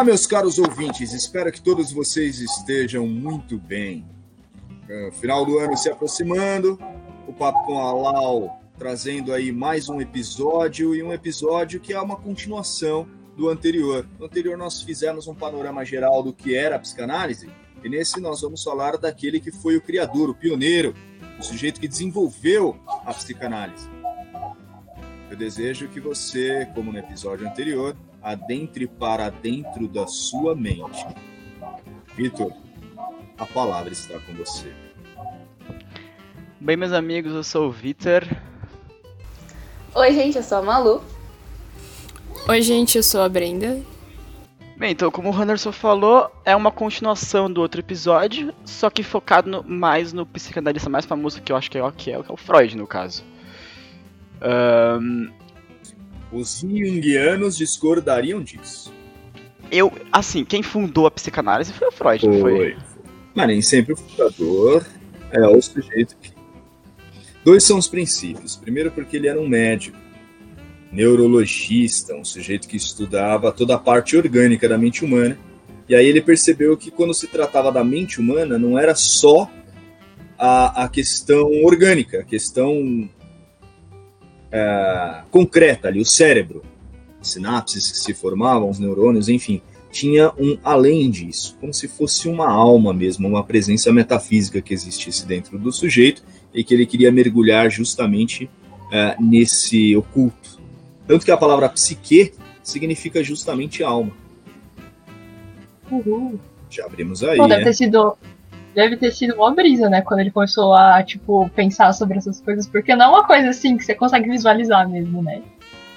Olá, meus caros ouvintes, espero que todos vocês estejam muito bem. Uh, final do ano se aproximando, o Papo com a Lau trazendo aí mais um episódio e um episódio que é uma continuação do anterior. No anterior nós fizemos um panorama geral do que era a psicanálise e nesse nós vamos falar daquele que foi o criador, o pioneiro, o sujeito que desenvolveu a psicanálise. Eu desejo que você, como no episódio anterior, adentre para dentro da sua mente. Vitor, a palavra está com você. Bem, meus amigos, eu sou o Vitor. Oi, gente, eu sou a Malu. Oi, gente, eu sou a Brenda. Bem, então, como o Henderson falou, é uma continuação do outro episódio, só que focado no, mais no psicanalista mais famoso, que eu acho que é, o, que é, que é o Freud, no caso. Um, os junguianos discordariam disso. Eu, assim, quem fundou a psicanálise foi o Freud, foi. não foi? Mas nem sempre o fundador é o sujeito que. Dois são os princípios. Primeiro, porque ele era um médico, neurologista, um sujeito que estudava toda a parte orgânica da mente humana. E aí ele percebeu que quando se tratava da mente humana, não era só a, a questão orgânica, a questão é, concreta ali, o cérebro, sinapses que se formavam, os neurônios, enfim, tinha um além disso, como se fosse uma alma mesmo, uma presença metafísica que existisse dentro do sujeito e que ele queria mergulhar justamente é, nesse oculto. Tanto que a palavra psique significa justamente alma. Uhum. Já abrimos aí. Pô, deve né? ter sido deve ter sido uma brisa, né? Quando ele começou a, tipo, pensar sobre essas coisas. Porque não é uma coisa assim que você consegue visualizar mesmo, né?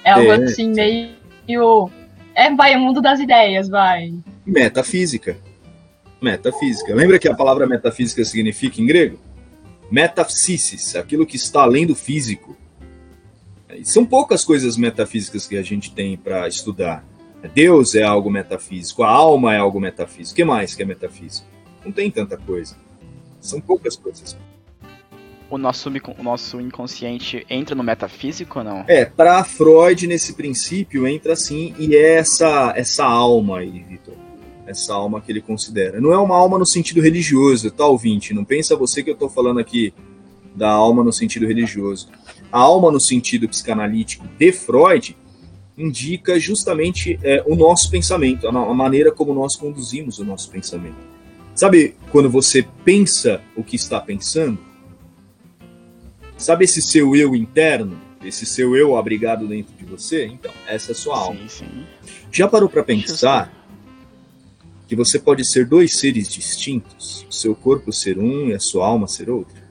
É algo é, assim meio. É, vai, o mundo das ideias, vai. Metafísica. Metafísica. Lembra que a palavra metafísica significa em grego? Metaphysis, aquilo que está além do físico. São poucas coisas metafísicas que a gente tem para estudar. Deus é algo metafísico, a alma é algo metafísico. O que mais que é metafísico? Não tem tanta coisa. São poucas coisas. O nosso, o nosso inconsciente entra no metafísico ou não? É, para Freud, nesse princípio, entra sim, e é essa, essa alma aí, Vitor. Essa alma que ele considera. Não é uma alma no sentido religioso, tá, ouvinte? Não pensa você que eu estou falando aqui da alma no sentido religioso. A alma no sentido psicanalítico de Freud indica justamente é, o nosso pensamento, a maneira como nós conduzimos o nosso pensamento. Sabe quando você pensa o que está pensando? Sabe esse seu eu interno? Esse seu eu abrigado dentro de você? Então, essa é a sua alma. Sim, sim. Já parou para pensar que você pode ser dois seres distintos? Seu corpo ser um e a sua alma ser outra?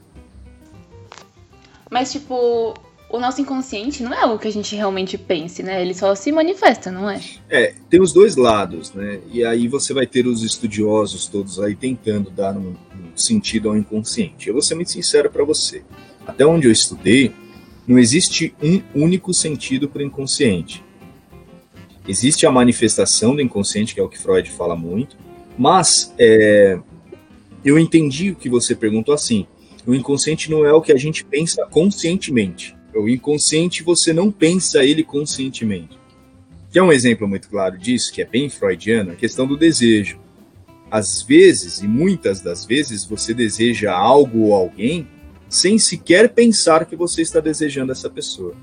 Mas, tipo, o nosso inconsciente não é algo que a gente realmente pense, né? Ele só se manifesta, não é? É, tem os dois lados, né? E aí você vai ter os estudiosos todos aí tentando dar um, um sentido ao inconsciente. Eu vou ser muito sincero para você. Até onde eu estudei, não existe um único sentido para o inconsciente. Existe a manifestação do inconsciente, que é o que Freud fala muito, mas é, eu entendi o que você perguntou assim. O inconsciente não é o que a gente pensa conscientemente. O inconsciente você não pensa ele conscientemente. Que é um exemplo muito claro disso, que é bem freudiano, a questão do desejo. Às vezes, e muitas das vezes, você deseja algo ou alguém sem sequer pensar que você está desejando essa pessoa.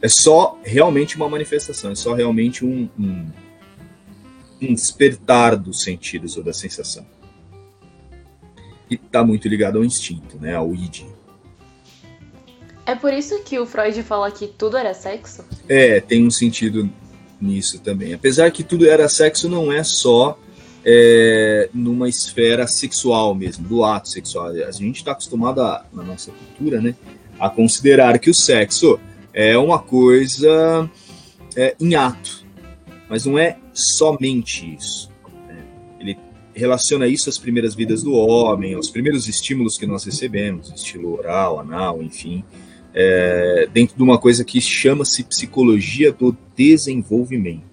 É só realmente uma manifestação, é só realmente um, um, um despertar dos sentidos ou da sensação. E está muito ligado ao instinto, né, ao id. É por isso que o Freud fala que tudo era sexo? É, tem um sentido nisso também. Apesar que tudo era sexo, não é só é, numa esfera sexual mesmo, do ato sexual. A gente está acostumado, a, na nossa cultura, né, a considerar que o sexo é uma coisa é, em ato, mas não é somente isso. Né? Ele relaciona isso às primeiras vidas do homem, aos primeiros estímulos que nós recebemos, estilo oral, anal, enfim é, dentro de uma coisa que chama-se psicologia do desenvolvimento.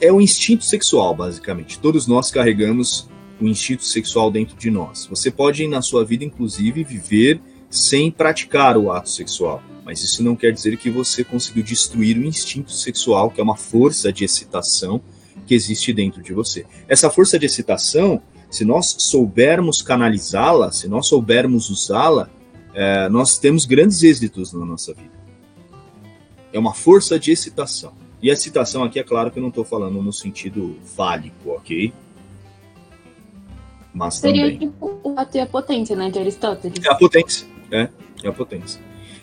É o instinto sexual, basicamente. Todos nós carregamos o instinto sexual dentro de nós. Você pode, na sua vida, inclusive, viver sem praticar o ato sexual. Mas isso não quer dizer que você conseguiu destruir o instinto sexual, que é uma força de excitação que existe dentro de você. Essa força de excitação, se nós soubermos canalizá-la, se nós soubermos usá-la, é, nós temos grandes êxitos na nossa vida. É uma força de excitação. E a excitação aqui, é claro que eu não estou falando no sentido fálico, ok? Mas Seria também. tipo a potência, né, de Aristóteles. É a potência, é, é a potência.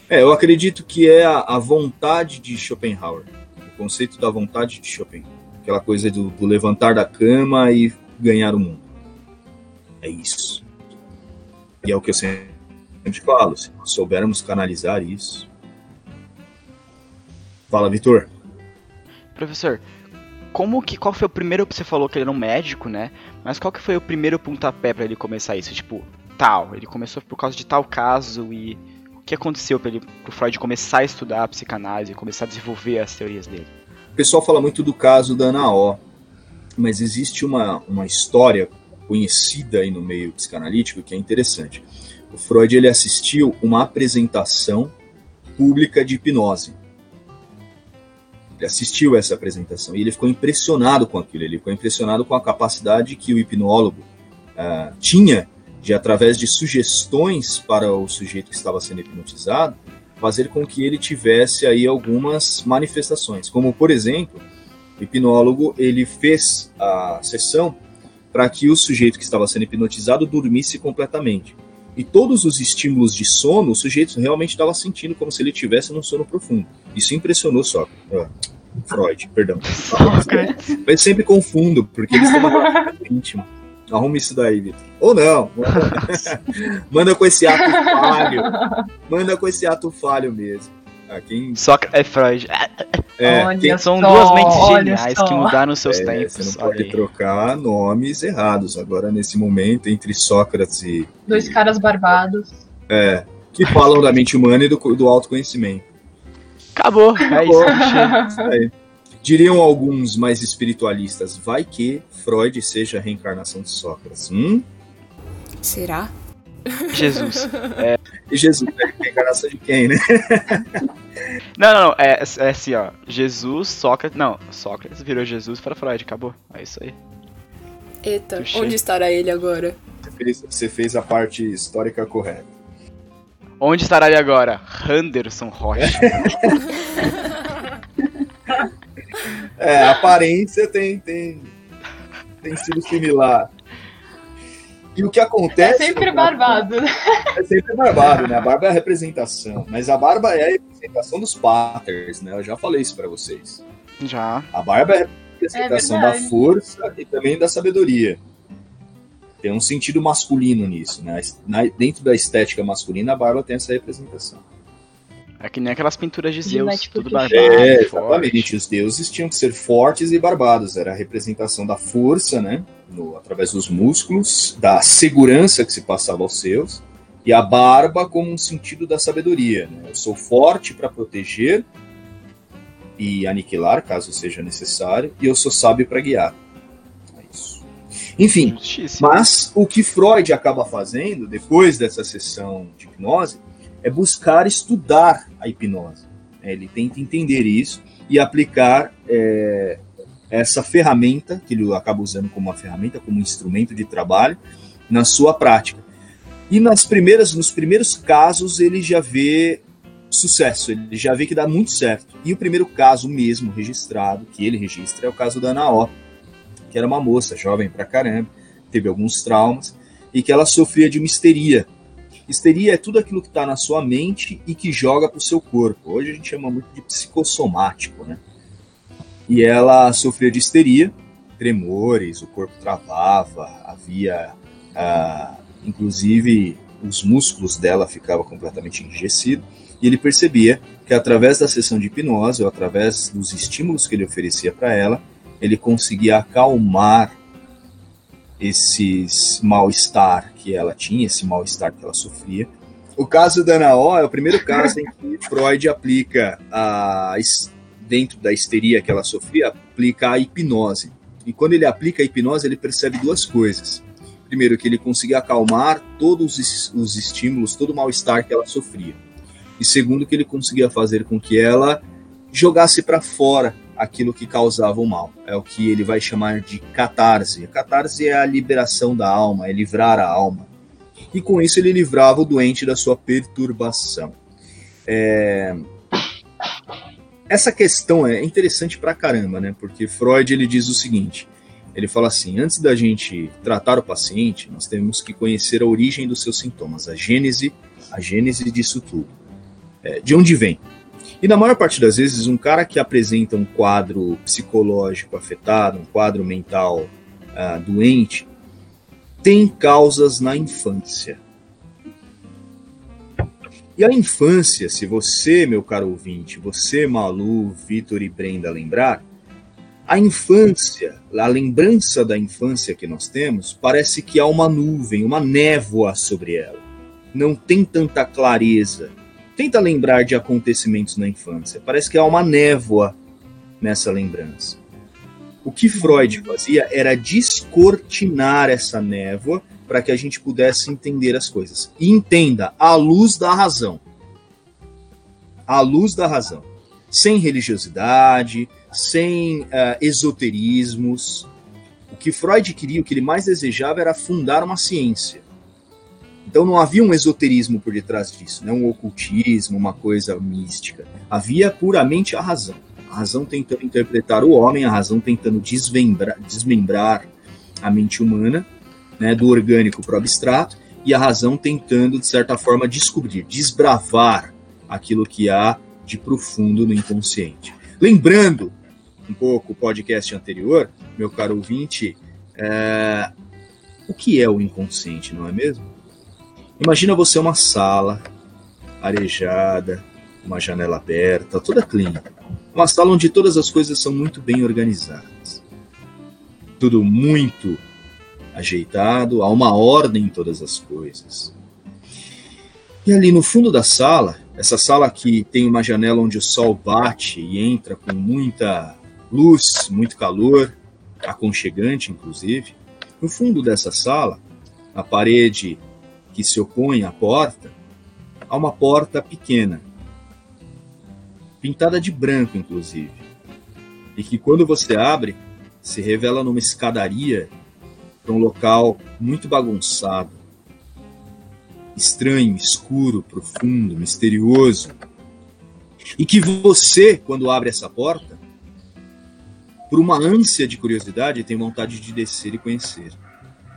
É, eu acredito que é a, a, vontade de Schopenhauer, o conceito da vontade de Schopenhauer, aquela coisa do, do levantar da cama e ganhar o mundo. É isso. E é o que eu sempre falo, se nós soubermos canalizar isso. Fala, Vitor. Professor, como que qual foi o primeiro que você falou que ele era um médico, né? Mas qual que foi o primeiro pontapé para ele começar isso? Tipo, tal, ele começou por causa de tal caso e o que aconteceu para ele pro Freud começar a estudar a psicanálise começar a desenvolver as teorias dele? O pessoal fala muito do caso da Ana O, mas existe uma, uma história conhecida aí no meio psicanalítico que é interessante. O Freud ele assistiu uma apresentação pública de hipnose. Ele assistiu essa apresentação e ele ficou impressionado com aquilo, ele ficou impressionado com a capacidade que o hipnólogo uh, tinha de, através de sugestões para o sujeito que estava sendo hipnotizado, fazer com que ele tivesse aí algumas manifestações, como por exemplo, o hipnólogo ele fez a sessão para que o sujeito que estava sendo hipnotizado dormisse completamente. E todos os estímulos de sono, o sujeito realmente estava sentindo como se ele tivesse num sono profundo. Isso impressionou só. Freud, perdão. Mas sempre confundo, porque eles têm uma íntima. Arruma isso daí, Vitor. Ou não. Manda com esse ato falho. Manda com esse ato falho mesmo. Quem... Só é Freud. É, quem... São duas mentes geniais que mudaram seus é, tempos. Você não pode trocar nomes errados. Agora, nesse momento, entre Sócrates e. Dois caras barbados. É. Que falam da mente humana e do, do autoconhecimento. Acabou. É isso. É. Diriam alguns mais espiritualistas, vai que Freud seja a reencarnação de Sócrates. Hum? Será? Jesus. É... E Jesus, é a reencarnação de quem, né? não, não, não. É, é assim, ó. Jesus, Sócrates. Não, Sócrates virou Jesus para Freud, acabou. É isso aí. Eita, Puxa. onde estará ele agora? Você fez, você fez a parte histórica correta. Onde estará ele agora? Henderson Rocha. é, a aparência tem, tem, tem sido similar. E o que acontece. É sempre barbado. É sempre barbado, né? A barba é a representação. Mas a barba é a representação dos patterns, né? Eu já falei isso para vocês. Já. A barba é a representação é da força e também da sabedoria. Tem um sentido masculino nisso, né? Dentro da estética masculina, a barba tem essa representação. É que nem aquelas pinturas de Zeus, tudo barbado. É, exatamente. Forte. Os deuses tinham que ser fortes e barbados. Era a representação da força, né? No, através dos músculos, da segurança que se passava aos seus, e a barba como um sentido da sabedoria. Né? Eu sou forte para proteger e aniquilar, caso seja necessário, e eu sou sábio para guiar. Enfim, mas o que Freud acaba fazendo depois dessa sessão de hipnose é buscar estudar a hipnose. Ele tenta entender isso e aplicar é, essa ferramenta, que ele acaba usando como uma ferramenta, como um instrumento de trabalho, na sua prática. E nas primeiras, nos primeiros casos ele já vê sucesso, ele já vê que dá muito certo. E o primeiro caso mesmo registrado, que ele registra, é o caso da Ana O, que era uma moça jovem pra caramba, teve alguns traumas e que ela sofria de uma histeria. Histeria é tudo aquilo que está na sua mente e que joga para o seu corpo. Hoje a gente chama muito de psicossomático, né? E ela sofria de histeria, tremores, o corpo travava, havia, ah, inclusive, os músculos dela ficavam completamente enrijecidos. E ele percebia que através da sessão de hipnose, ou através dos estímulos que ele oferecia para ela, ele conseguia acalmar esses mal-estar que ela tinha, esse mal-estar que ela sofria. O caso da Ana O é o primeiro caso em que Freud aplica a dentro da histeria que ela sofria, aplica a hipnose. E quando ele aplica a hipnose, ele percebe duas coisas. Primeiro, que ele conseguia acalmar todos os estímulos, todo o mal-estar que ela sofria. e segundo que ele conseguia fazer com que ela jogasse para fora aquilo que causava o mal. É o que ele vai chamar de catarse. A catarse é a liberação da alma, é livrar a alma. E com isso ele livrava o doente da sua perturbação. É... Essa questão é interessante pra caramba, né? Porque Freud ele diz o seguinte: ele fala assim, antes da gente tratar o paciente, nós temos que conhecer a origem dos seus sintomas, a gênese, a gênese disso tudo. É, de onde vem? E na maior parte das vezes, um cara que apresenta um quadro psicológico afetado, um quadro mental uh, doente, tem causas na infância. E a infância, se você, meu caro ouvinte, você, Malu, Vitor e Brenda lembrar, a infância, a lembrança da infância que nós temos, parece que há uma nuvem, uma névoa sobre ela. Não tem tanta clareza, tenta lembrar de acontecimentos na infância. Parece que há uma névoa nessa lembrança. O que Freud fazia era descortinar essa névoa para que a gente pudesse entender as coisas. E entenda, à luz da razão. À luz da razão. Sem religiosidade, sem uh, esoterismos. O que Freud queria, o que ele mais desejava era fundar uma ciência então não havia um esoterismo por detrás disso, né? um ocultismo, uma coisa mística. Havia puramente a razão. A razão tentando interpretar o homem, a razão tentando desmembrar, desmembrar a mente humana, né, do orgânico para o abstrato, e a razão tentando, de certa forma, descobrir, desbravar aquilo que há de profundo no inconsciente. Lembrando um pouco o podcast anterior, meu caro ouvinte, é... o que é o inconsciente, não é mesmo? Imagina você uma sala arejada, uma janela aberta, toda clean. Uma sala onde todas as coisas são muito bem organizadas. Tudo muito ajeitado, há uma ordem em todas as coisas. E ali no fundo da sala, essa sala que tem uma janela onde o sol bate e entra com muita luz, muito calor, aconchegante inclusive. No fundo dessa sala, a parede que se opõe à porta, há uma porta pequena, pintada de branco, inclusive, e que quando você abre, se revela numa escadaria para um local muito bagunçado, estranho, escuro, profundo, misterioso, e que você, quando abre essa porta, por uma ânsia de curiosidade, tem vontade de descer e conhecer.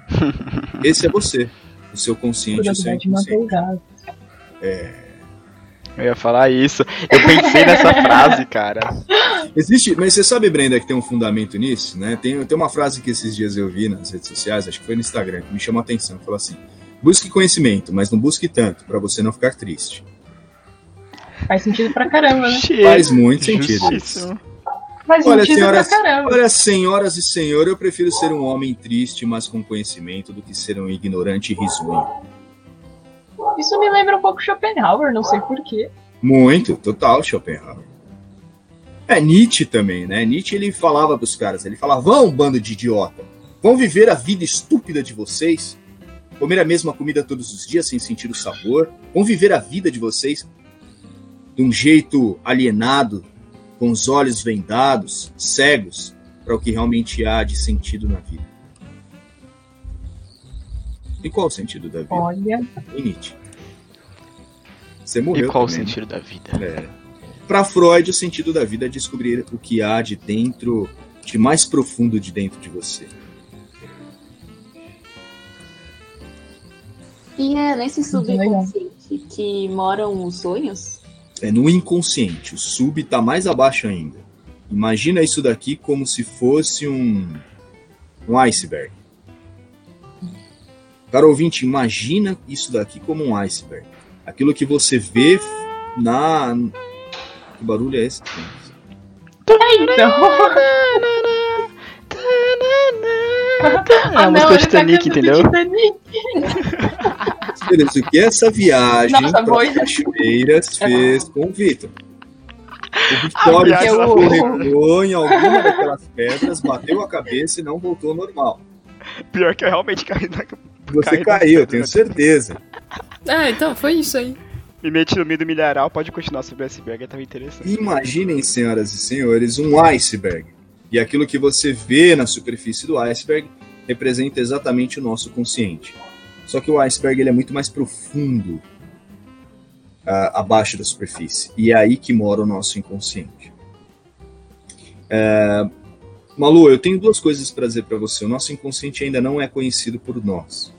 Esse é você o seu consciente e o seu inconsciente. É... Eu ia falar isso. Eu pensei nessa frase, cara. Existe, mas você sabe, Brenda, que tem um fundamento nisso, né? Tem, tem uma frase que esses dias eu vi nas redes sociais, acho que foi no Instagram, que me chamou a atenção. Falou assim: busque conhecimento, mas não busque tanto, para você não ficar triste. Faz sentido pra caramba, né? Faz muito sentido. Isso. Faz olha, senhoras, olha, senhoras e senhores, eu prefiro ser um homem triste, mas com conhecimento, do que ser um ignorante risonho. Isso me lembra um pouco Schopenhauer, não sei porquê. Muito, total Schopenhauer. É Nietzsche também, né? Nietzsche ele falava pros caras, ele falava: "Vão, bando de idiota. Vão viver a vida estúpida de vocês, comer a mesma comida todos os dias sem sentir o sabor, vão viver a vida de vocês de um jeito alienado, com os olhos vendados, cegos, para o que realmente há de sentido na vida. E qual o sentido da vida? Olha. E Nietzsche. Você morreu. E qual também, o sentido né? da vida? É. Para Freud, o sentido da vida é descobrir o que há de dentro, de mais profundo de dentro de você. E é nesse subconsciente que moram os sonhos? É no inconsciente. O sub está mais abaixo ainda. Imagina isso daqui como se fosse um, um iceberg. Cara ouvinte, imagina isso daqui como um iceberg. Aquilo que você vê na. Que barulho é esse? É a música do Titanic, entendeu? O que essa viagem para cachoeiras fez com o Vitor? O Vitório escorregou em alguma daquelas pedras, bateu a cabeça e não voltou ao normal. Pior que eu realmente caí na Você caiu, tenho certeza. Ah, então foi isso aí. me meti no meio do milharal, pode continuar sobre o iceberg, é também interessante. Imaginem, senhoras e senhores, um iceberg. E aquilo que você vê na superfície do iceberg representa exatamente o nosso consciente. Só que o iceberg ele é muito mais profundo uh, abaixo da superfície. E é aí que mora o nosso inconsciente. Uh, Malu, eu tenho duas coisas para dizer para você. O nosso inconsciente ainda não é conhecido por nós.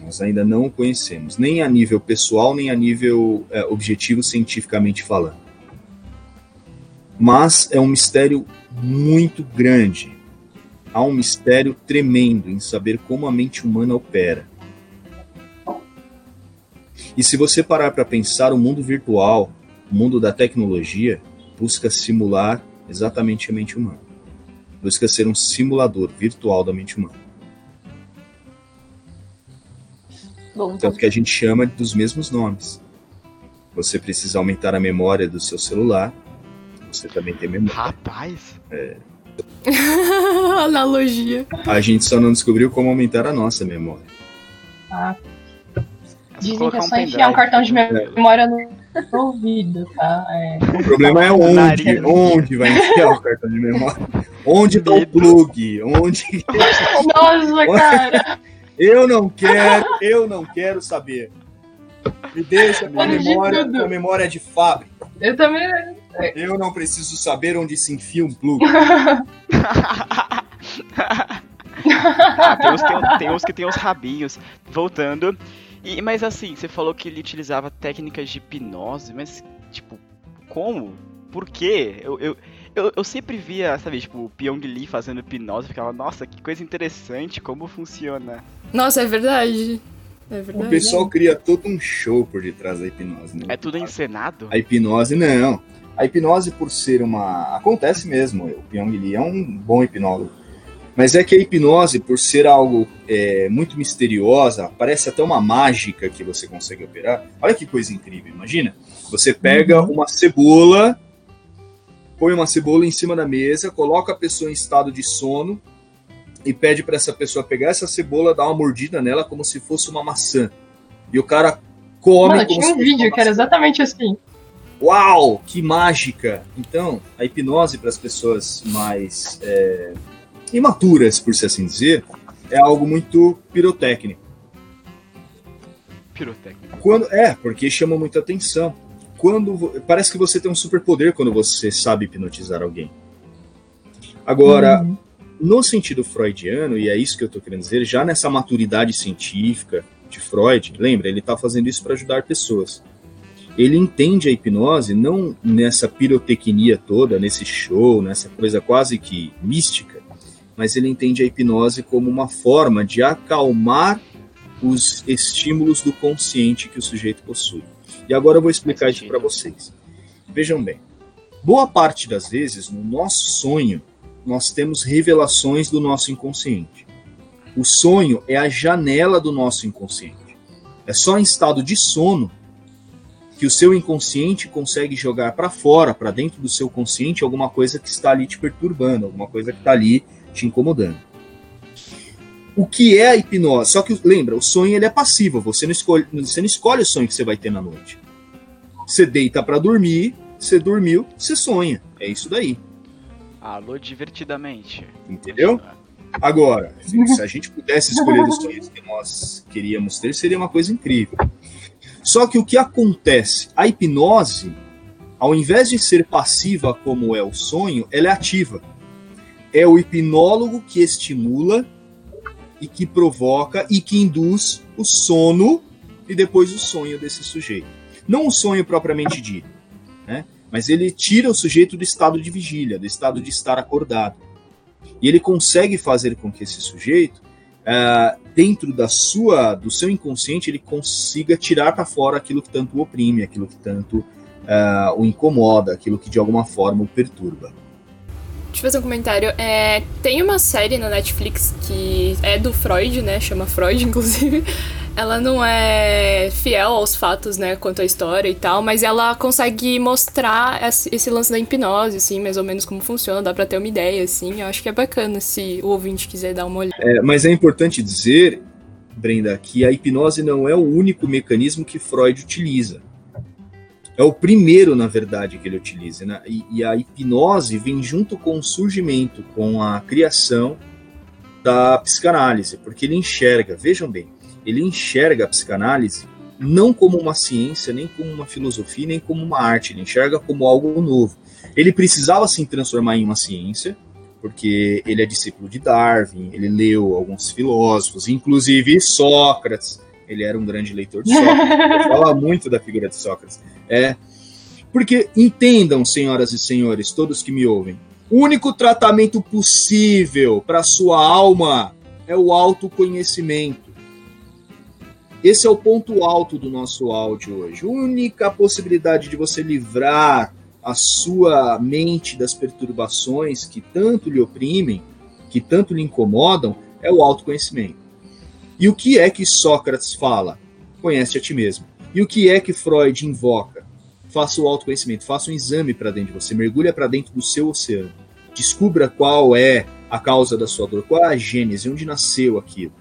Nós ainda não o conhecemos, nem a nível pessoal, nem a nível é, objetivo cientificamente falando. Mas é um mistério muito grande. Há um mistério tremendo em saber como a mente humana opera. E se você parar para pensar, o mundo virtual, o mundo da tecnologia, busca simular exatamente a mente humana. Busca ser um simulador virtual da mente humana. Bom, Tanto que a gente chama dos mesmos nomes. Você precisa aumentar a memória do seu celular. Você também tem memória. Rapaz! É. Analogia. A gente só não descobriu como aumentar a nossa memória. Ah. Dizem que é só enfiar um cartão de memória no ouvido, tá? É. O problema é onde, onde vai enfiar o cartão de memória. Onde tá o plug? Onde. Nossa, cara! Eu não quero, eu não quero saber. Me deixa com a memória, com a memória de fábrica. Eu também. Eu não preciso saber onde se enfia um plug. ah, tem, uns, tem, tem uns que tem os rabinhos. Voltando, e, mas assim, você falou que ele utilizava técnicas de hipnose, mas, tipo, como? Por quê? Eu, eu, eu, eu sempre via, sabe, tipo, o Pyong Lee fazendo hipnose, ficava, nossa, que coisa interessante, como funciona. Nossa, é verdade. É verdade. O pessoal cria todo um show por detrás da hipnose, né? É tudo encenado? A hipnose, não. A hipnose, por ser uma. Acontece mesmo. O Pyong Lee é um bom hipnólogo. Mas é que a hipnose, por ser algo é, muito misteriosa, parece até uma mágica que você consegue operar. Olha que coisa incrível, imagina. Você pega uhum. uma cebola, põe uma cebola em cima da mesa, coloca a pessoa em estado de sono e pede para essa pessoa pegar essa cebola, dar uma mordida nela como se fosse uma maçã. E o cara come. Mano, tinha um vídeo que era exatamente assim. Uau, que mágica! Então, a hipnose para as pessoas mais é, imaturas, por se assim dizer, é algo muito pirotécnico. Pirotécnico. Quando, é, porque chama muita atenção. Quando parece que você tem um superpoder quando você sabe hipnotizar alguém. Agora, uhum. No sentido freudiano, e é isso que eu estou querendo dizer, já nessa maturidade científica de Freud, lembra, ele está fazendo isso para ajudar pessoas. Ele entende a hipnose não nessa pirotecnia toda, nesse show, nessa coisa quase que mística, mas ele entende a hipnose como uma forma de acalmar os estímulos do consciente que o sujeito possui. E agora eu vou explicar isso para vocês. Vejam bem, boa parte das vezes no nosso sonho nós temos revelações do nosso inconsciente. O sonho é a janela do nosso inconsciente. É só em estado de sono que o seu inconsciente consegue jogar para fora, para dentro do seu consciente, alguma coisa que está ali te perturbando, alguma coisa que está ali te incomodando. O que é a hipnose? Só que lembra, o sonho ele é passivo, você não escolhe, você não escolhe o sonho que você vai ter na noite. Você deita para dormir, você dormiu, você sonha. É isso daí. Alô, divertidamente. Entendeu? Agora, se a gente pudesse escolher os sonhos que nós queríamos ter, seria uma coisa incrível. Só que o que acontece? A hipnose, ao invés de ser passiva como é o sonho, ela é ativa é o hipnólogo que estimula e que provoca e que induz o sono e depois o sonho desse sujeito. Não o sonho propriamente dito? Mas ele tira o sujeito do estado de vigília, do estado de estar acordado. E ele consegue fazer com que esse sujeito, uh, dentro da sua, do seu inconsciente, ele consiga tirar para fora aquilo que tanto o oprime, aquilo que tanto uh, o incomoda, aquilo que de alguma forma o perturba. Deixa eu fazer um comentário. É, tem uma série na Netflix que é do Freud, né? Chama Freud, inclusive. Ela não é fiel aos fatos, né? Quanto à história e tal, mas ela consegue mostrar esse lance da hipnose, assim, mais ou menos como funciona. Dá pra ter uma ideia, assim. Eu acho que é bacana se o ouvinte quiser dar uma olhada. É, mas é importante dizer Brenda, que a hipnose não é o único mecanismo que Freud utiliza. É o primeiro, na verdade, que ele utiliza. Né? E, e a hipnose vem junto com o surgimento, com a criação da psicanálise, porque ele enxerga, vejam bem, ele enxerga a psicanálise não como uma ciência, nem como uma filosofia, nem como uma arte, ele enxerga como algo novo. Ele precisava se transformar em uma ciência, porque ele é discípulo de Darwin, ele leu alguns filósofos, inclusive Sócrates. Ele era um grande leitor de Sócrates, fala muito da figura de Sócrates. É, porque entendam, senhoras e senhores, todos que me ouvem, o único tratamento possível para sua alma é o autoconhecimento. Esse é o ponto alto do nosso áudio hoje. A única possibilidade de você livrar a sua mente das perturbações que tanto lhe oprimem, que tanto lhe incomodam, é o autoconhecimento. E o que é que Sócrates fala? Conhece a ti mesmo. E o que é que Freud invoca? Faça o autoconhecimento, faça um exame para dentro de você, mergulha para dentro do seu oceano. Descubra qual é a causa da sua dor, qual é a gênese, onde nasceu aquilo.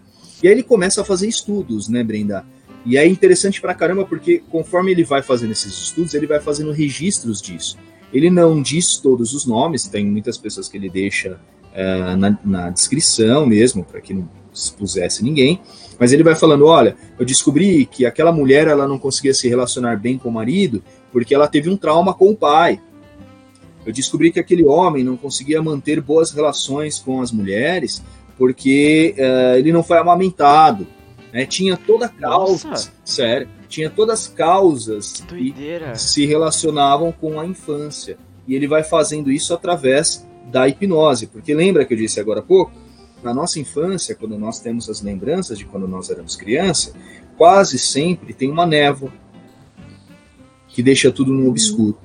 E aí ele começa a fazer estudos, né, Brenda? E é interessante pra caramba porque conforme ele vai fazendo esses estudos, ele vai fazendo registros disso. Ele não diz todos os nomes, tem muitas pessoas que ele deixa uh, na, na, descrição mesmo, para que não expusesse ninguém, mas ele vai falando, olha, eu descobri que aquela mulher ela não conseguia se relacionar bem com o marido porque ela teve um trauma com o pai. Eu descobri que aquele homem não conseguia manter boas relações com as mulheres porque uh, ele não foi amamentado. Né? Tinha toda a causa, Nossa. sério, tinha todas as causas que, que se relacionavam com a infância. E ele vai fazendo isso através da hipnose, porque lembra que eu disse agora há pouco? Na nossa infância, quando nós temos as lembranças de quando nós éramos criança, quase sempre tem uma névoa que deixa tudo no obscuro.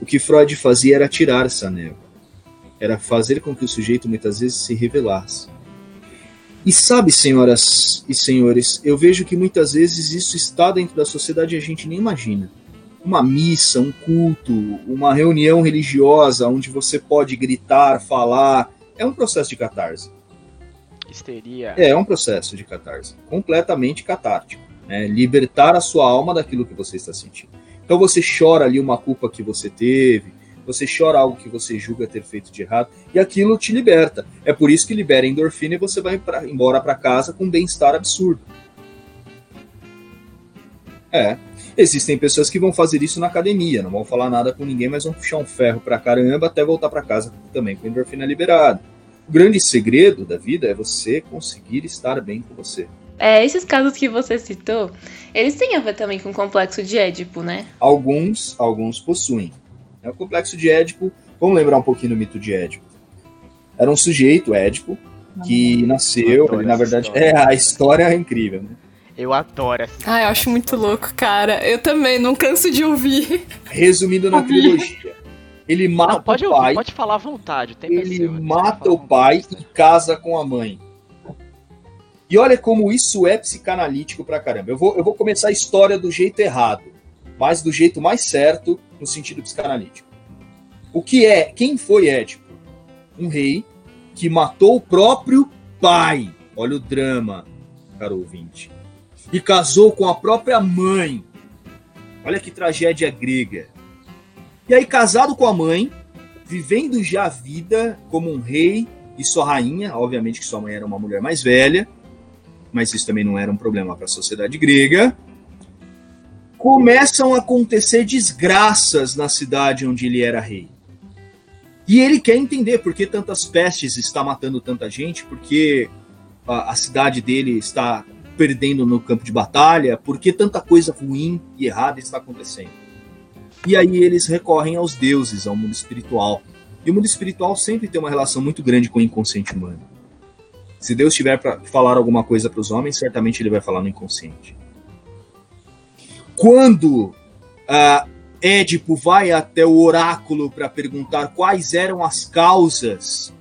O que Freud fazia era tirar essa névoa, era fazer com que o sujeito muitas vezes se revelasse. E sabe, senhoras e senhores, eu vejo que muitas vezes isso está dentro da sociedade e a gente nem imagina. Uma missa, um culto, uma reunião religiosa onde você pode gritar, falar, é um processo de catarse. Histeria. É, é um processo de catarse, completamente catártico. Né? Libertar a sua alma daquilo que você está sentindo. Então você chora ali uma culpa que você teve, você chora algo que você julga ter feito de errado, e aquilo te liberta. É por isso que libera endorfina e você vai pra, embora para casa com um bem-estar absurdo. É. Existem pessoas que vão fazer isso na academia, não vão falar nada com ninguém, mas vão puxar um ferro pra caramba até voltar para casa também com endorfina liberada. O grande segredo da vida é você conseguir estar bem com você. É, esses casos que você citou, eles têm a ver também com o complexo de Édipo, né? Alguns, alguns possuem. É o complexo de Édipo. Vamos lembrar um pouquinho do mito de Édipo. Era um sujeito, Édipo, que nasceu, ele, na verdade, história. é a história é incrível, né? Eu adoro essa. Ah, eu acho muito louco, cara. Eu também não canso de ouvir. Resumindo na trilogia. Ele mata não, pode o pai. Ouvir, pode falar à vontade. ele mata o pai e casa com a mãe. E olha como isso é psicanalítico pra caramba. Eu vou, eu vou começar a história do jeito errado, mas do jeito mais certo, no sentido psicanalítico. O que é? Quem foi Édipo? Um rei que matou o próprio pai. Olha o drama, caro ouvinte. E casou com a própria mãe. Olha que tragédia grega. E aí, casado com a mãe, vivendo já a vida como um rei e sua rainha, obviamente que sua mãe era uma mulher mais velha, mas isso também não era um problema para a sociedade grega começam a acontecer desgraças na cidade onde ele era rei. E ele quer entender por que tantas pestes está matando tanta gente, porque a, a cidade dele está perdendo no campo de batalha, por que tanta coisa ruim e errada está acontecendo. E aí eles recorrem aos deuses, ao mundo espiritual. E o mundo espiritual sempre tem uma relação muito grande com o inconsciente humano. Se Deus tiver para falar alguma coisa para os homens, certamente ele vai falar no inconsciente. Quando uh, Édipo vai até o oráculo para perguntar quais eram as causas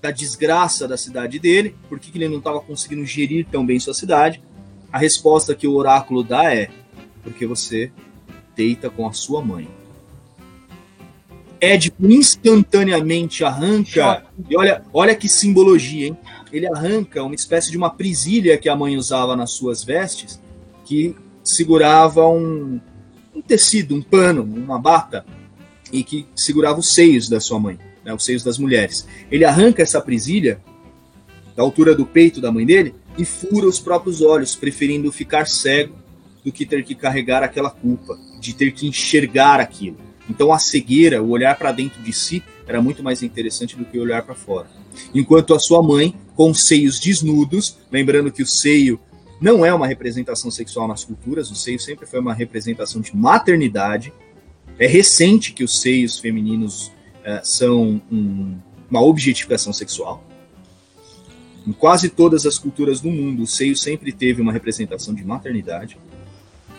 da desgraça da cidade dele, por que ele não estava conseguindo gerir tão bem sua cidade, a resposta que o oráculo dá é: porque você deita com a sua mãe. Édipo instantaneamente arranca, e olha, olha que simbologia, hein? Ele arranca uma espécie de uma prisilha que a mãe usava nas suas vestes, que segurava um, um tecido, um pano, uma bata, e que segurava os seios da sua mãe, né, os seios das mulheres. Ele arranca essa prisilha da altura do peito da mãe dele e fura os próprios olhos, preferindo ficar cego do que ter que carregar aquela culpa, de ter que enxergar aquilo. Então a cegueira, o olhar para dentro de si, era muito mais interessante do que olhar para fora. Enquanto a sua mãe, com seios desnudos, lembrando que o seio não é uma representação sexual nas culturas, o seio sempre foi uma representação de maternidade. É recente que os seios femininos é, são um, uma objetificação sexual. Em quase todas as culturas do mundo, o seio sempre teve uma representação de maternidade.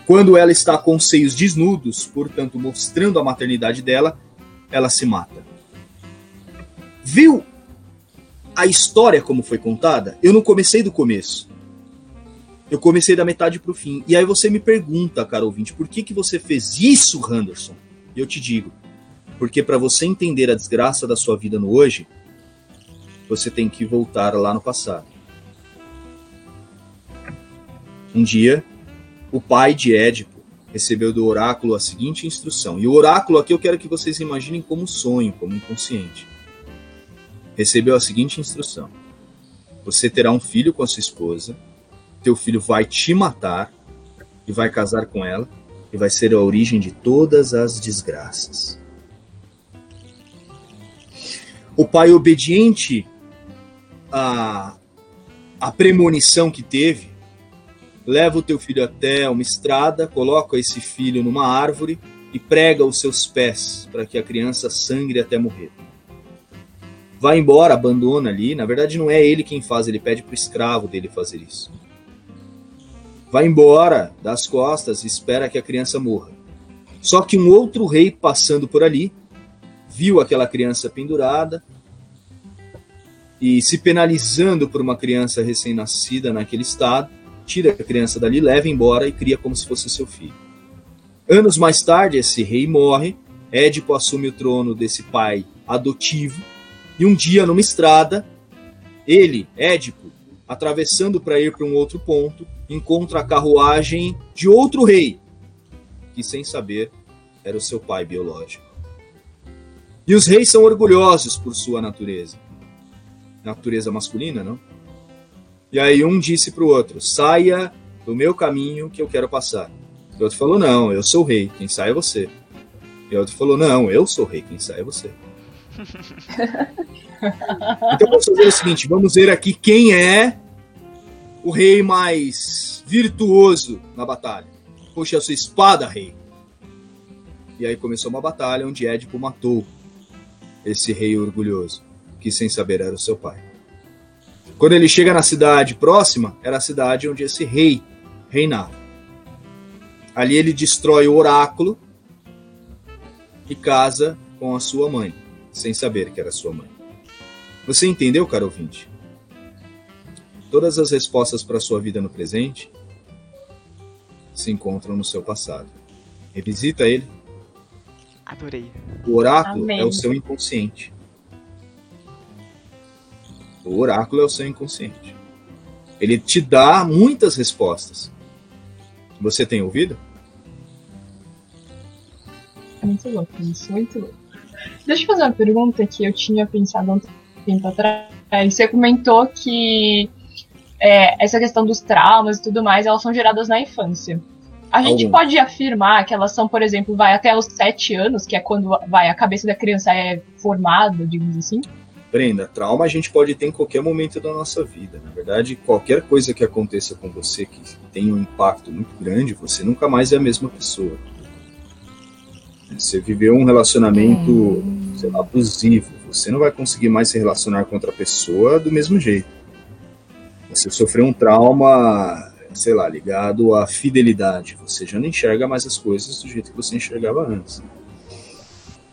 Quando ela está com os seios desnudos, portanto mostrando a maternidade dela, ela se mata. Viu a história como foi contada? Eu não comecei do começo. Eu comecei da metade para o fim. E aí você me pergunta, cara ouvinte, por que, que você fez isso, Henderson? E eu te digo, porque para você entender a desgraça da sua vida no hoje, você tem que voltar lá no passado. Um dia, o pai de Édipo recebeu do oráculo a seguinte instrução. E o oráculo aqui eu quero que vocês imaginem como sonho, como inconsciente. Recebeu a seguinte instrução: Você terá um filho com a sua esposa, teu filho vai te matar e vai casar com ela e vai ser a origem de todas as desgraças. O pai obediente à, à premonição que teve, leva o teu filho até uma estrada, coloca esse filho numa árvore e prega os seus pés para que a criança sangre até morrer. Vai embora, abandona ali. Na verdade, não é ele quem faz, ele pede para o escravo dele fazer isso. Vai embora, dá as costas e espera que a criança morra. Só que um outro rei passando por ali viu aquela criança pendurada e se penalizando por uma criança recém-nascida naquele estado, tira a criança dali, leva embora e cria como se fosse seu filho. Anos mais tarde, esse rei morre, Édipo assume o trono desse pai adotivo, e um dia, numa estrada, ele, Édipo, atravessando para ir para um outro ponto, encontra a carruagem de outro rei, que sem saber era o seu pai biológico. E os reis são orgulhosos por sua natureza. Natureza masculina, não? E aí um disse para o outro: saia do meu caminho que eu quero passar. E o outro falou: não, eu sou rei, quem sai é você. E o outro falou: não, eu sou rei, quem sai é você. Então vamos fazer o seguinte: vamos ver aqui quem é o rei mais virtuoso na batalha. Puxa a sua espada, rei. E aí começou uma batalha onde Édipo matou esse rei orgulhoso, que sem saber era o seu pai. Quando ele chega na cidade próxima, era a cidade onde esse rei reinava. Ali ele destrói o oráculo e casa com a sua mãe, sem saber que era sua mãe. Você entendeu, caro ouvinte? Todas as respostas para a sua vida no presente se encontram no seu passado. Revisita ele. Adorei. O oráculo Amém. é o seu inconsciente. O oráculo é o seu inconsciente. Ele te dá muitas respostas. Você tem ouvido? Muito louco, isso, muito louco. Deixa eu fazer uma pergunta que eu tinha pensado um tempo atrás. Você comentou que é, essa questão dos traumas e tudo mais, elas são geradas na infância. A gente Algum. pode afirmar que elas são, por exemplo, vai até os sete anos, que é quando vai a cabeça da criança é formada, digamos assim? Brenda, trauma a gente pode ter em qualquer momento da nossa vida. Na verdade, qualquer coisa que aconteça com você que tenha um impacto muito grande, você nunca mais é a mesma pessoa. Você viveu um relacionamento, é. sei lá, abusivo. Você não vai conseguir mais se relacionar com outra pessoa do mesmo jeito. Você sofreu um trauma, sei lá, ligado à fidelidade. Você já não enxerga mais as coisas do jeito que você enxergava antes.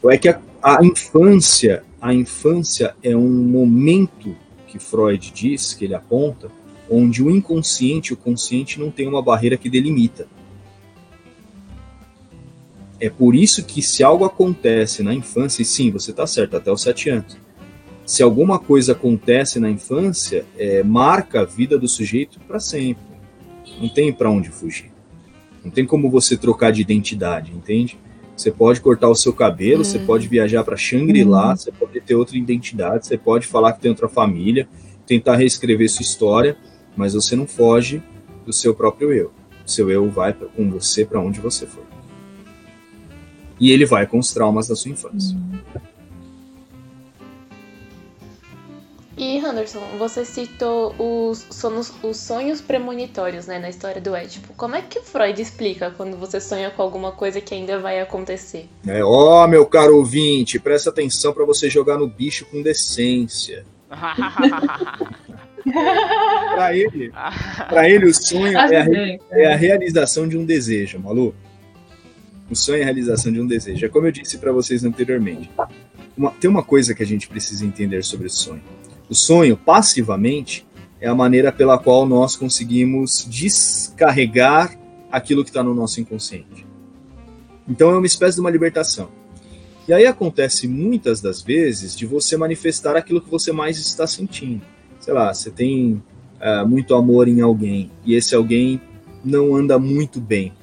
Ou é que a, a infância a infância é um momento que Freud diz, que ele aponta, onde o inconsciente e o consciente não tem uma barreira que delimita. É por isso que se algo acontece na infância, e sim, você está certo, até os sete anos. Se alguma coisa acontece na infância, é, marca a vida do sujeito para sempre. Não tem para onde fugir. Não tem como você trocar de identidade, entende? Você pode cortar o seu cabelo, hum. você pode viajar para Shangri-La, hum. você pode ter outra identidade, você pode falar que tem outra família, tentar reescrever sua história, mas você não foge do seu próprio eu. O seu eu vai com você para onde você for. E ele vai com os traumas da sua infância. E, Henderson, você citou os, sonhos, os sonhos premonitórios né, na história do Édipo. Como é que Freud explica quando você sonha com alguma coisa que ainda vai acontecer? É, ó, meu caro ouvinte, presta atenção para você jogar no bicho com decência. para ele, para ele o sonho é a, é a realização de um desejo, maluco. O sonho é a realização de um desejo. É como eu disse para vocês anteriormente. Uma, tem uma coisa que a gente precisa entender sobre o sonho o sonho, passivamente, é a maneira pela qual nós conseguimos descarregar aquilo que está no nosso inconsciente. Então é uma espécie de uma libertação. E aí acontece muitas das vezes de você manifestar aquilo que você mais está sentindo. Sei lá, você tem uh, muito amor em alguém e esse alguém não anda muito bem.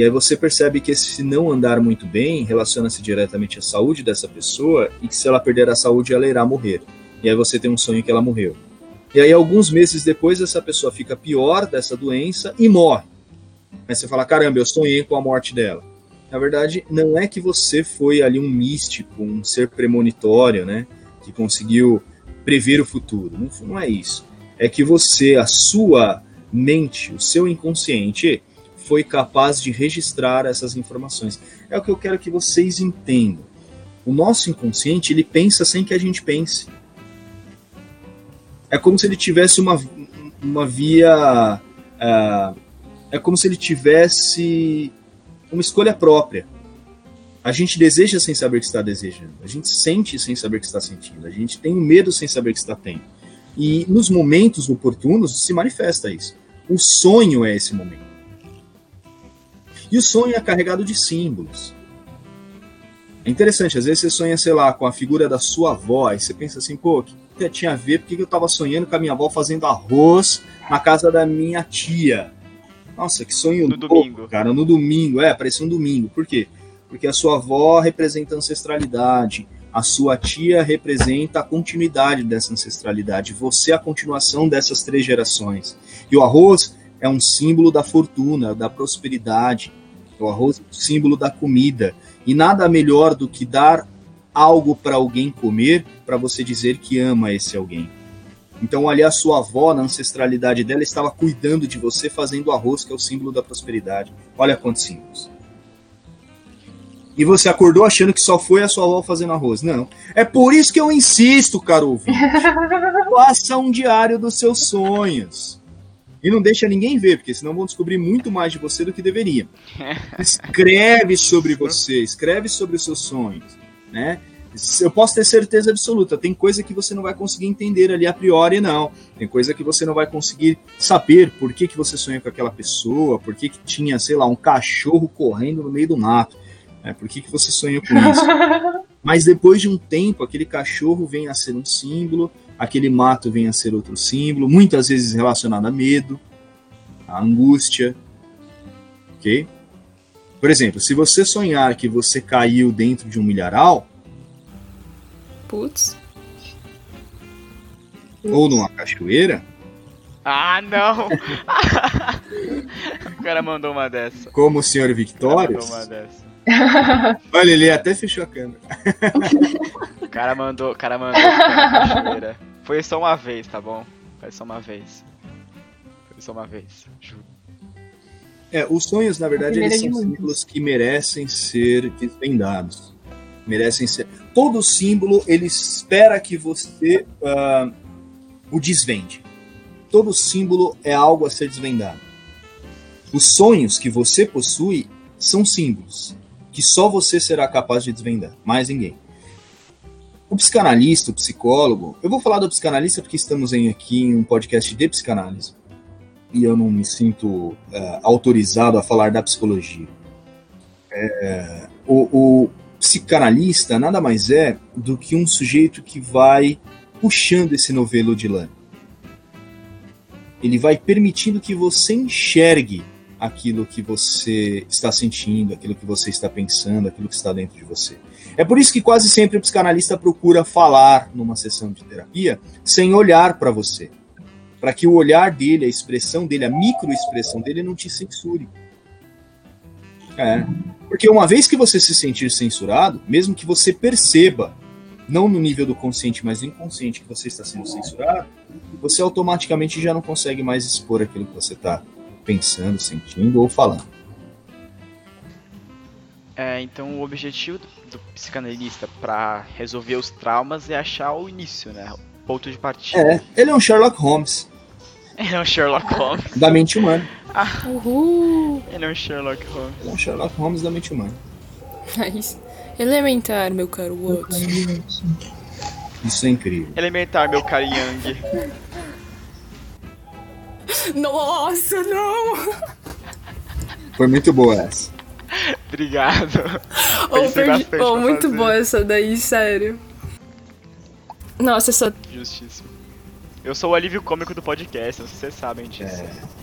E aí você percebe que esse não andar muito bem relaciona-se diretamente à saúde dessa pessoa e que se ela perder a saúde ela irá morrer e aí você tem um sonho que ela morreu. E aí, alguns meses depois, essa pessoa fica pior dessa doença e morre. Aí você fala: caramba, eu sonhei com a morte dela. Na verdade, não é que você foi ali um místico, um ser premonitório, né? Que conseguiu prever o futuro. Não, não é isso. É que você, a sua mente, o seu inconsciente, foi capaz de registrar essas informações. É o que eu quero que vocês entendam. O nosso inconsciente, ele pensa sem que a gente pense é como se ele tivesse uma, uma via. Uh, é como se ele tivesse uma escolha própria. A gente deseja sem saber que está desejando. A gente sente sem saber que está sentindo. A gente tem medo sem saber que está tendo. E nos momentos oportunos se manifesta isso. O sonho é esse momento. E o sonho é carregado de símbolos. É interessante, às vezes você sonha, sei lá, com a figura da sua avó, e você pensa assim, pô, que tinha a ver, porque eu estava sonhando com a minha avó fazendo arroz na casa da minha tia. Nossa, que sonho no louco, domingo. cara, no domingo, é, parecia um domingo. Por quê? Porque a sua avó representa ancestralidade, a sua tia representa a continuidade dessa ancestralidade, você é a continuação dessas três gerações. E o arroz é um símbolo da fortuna, da prosperidade. O arroz é um símbolo da comida. E nada melhor do que dar algo para alguém comer para você dizer que ama esse alguém. Então, ali a sua avó, na ancestralidade dela, estava cuidando de você, fazendo arroz, que é o símbolo da prosperidade. Olha quantos símbolos. E você acordou achando que só foi a sua avó fazendo arroz. Não. É por isso que eu insisto, caro ouvinte. Faça um diário dos seus sonhos. E não deixa ninguém ver, porque senão vão descobrir muito mais de você do que deveriam. Escreve sobre você, escreve sobre os seus sonhos né? Eu posso ter certeza absoluta, tem coisa que você não vai conseguir entender ali a priori, não. Tem coisa que você não vai conseguir saber por que, que você sonha com aquela pessoa, por que, que tinha, sei lá, um cachorro correndo no meio do mato. Né? Por que, que você sonha com isso? Mas depois de um tempo, aquele cachorro vem a ser um símbolo, aquele mato vem a ser outro símbolo, muitas vezes relacionado a medo, a angústia. Ok? Por exemplo, se você sonhar que você caiu dentro de um milharal. Putz. Ou numa cachoeira. Ah, não! o cara mandou uma dessa. Como o senhor Victório. Mandou uma dessa. Olha, ele até fechou a câmera. o cara mandou, o cara mandou cachoeira. Foi só uma vez, tá bom? Foi só uma vez. Foi só uma vez, juro. É, os sonhos, na verdade, eles são símbolos que merecem ser desvendados. Merecem ser. Todo símbolo ele espera que você uh, o desvende. Todo símbolo é algo a ser desvendado. Os sonhos que você possui são símbolos que só você será capaz de desvendar, mais ninguém. O psicanalista, o psicólogo, eu vou falar do psicanalista porque estamos em, aqui em um podcast de psicanálise e eu não me sinto é, autorizado a falar da psicologia. É, o, o psicanalista nada mais é do que um sujeito que vai puxando esse novelo de lã. Ele vai permitindo que você enxergue aquilo que você está sentindo, aquilo que você está pensando, aquilo que está dentro de você. É por isso que quase sempre o psicanalista procura falar numa sessão de terapia sem olhar para você. Para que o olhar dele, a expressão dele, a microexpressão dele não te censure. É. Porque uma vez que você se sentir censurado, mesmo que você perceba, não no nível do consciente, mas do inconsciente, que você está sendo censurado, você automaticamente já não consegue mais expor aquilo que você está pensando, sentindo ou falando. É, então o objetivo do, do psicanalista para resolver os traumas é achar o início, né? O ponto de partida. É, ele é um Sherlock Holmes. Ele é um Sherlock Holmes. Da mente humana. Ah, Uhul! ele é um Sherlock Holmes. Ele é um Sherlock Holmes da mente humana. Nice. Elementar, meu caro Watson. Isso é incrível. Elementar, meu cara Yang. Nossa, não! Foi muito boa essa. Obrigado. Oh, perdi... bastante oh, muito fazer. boa essa daí, sério. Nossa, essa. Justíssimo. Eu sou o alívio cômico do podcast, vocês sabem disso. É.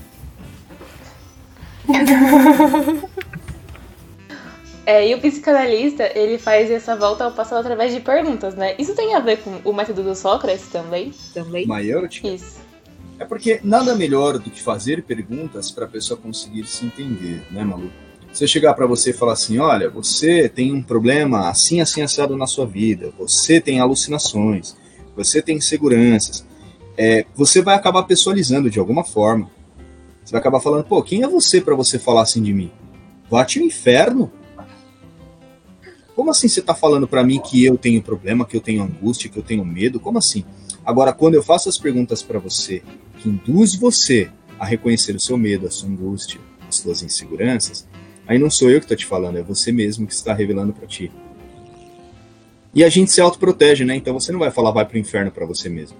É, e o psicanalista, ele faz essa volta ao passado através de perguntas, né? Isso tem a ver com o método do Sócrates também? Também. Maêutica Isso. É porque nada melhor do que fazer perguntas para a pessoa conseguir se entender, né, Malu? Se eu chegar para você e falar assim, olha, você tem um problema assim, assim, assado na sua vida, você tem alucinações, você tem inseguranças, é, você vai acabar pessoalizando de alguma forma. Você vai acabar falando, pô, quem é você para você falar assim de mim? Vá-te inferno. Como assim você está falando para mim que eu tenho problema, que eu tenho angústia, que eu tenho medo? Como assim? Agora, quando eu faço as perguntas para você, que induz você a reconhecer o seu medo, a sua angústia, as suas inseguranças, aí não sou eu que estou te falando, é você mesmo que está revelando para ti. E a gente se autoprotege, né? Então você não vai falar vai pro inferno para você mesmo.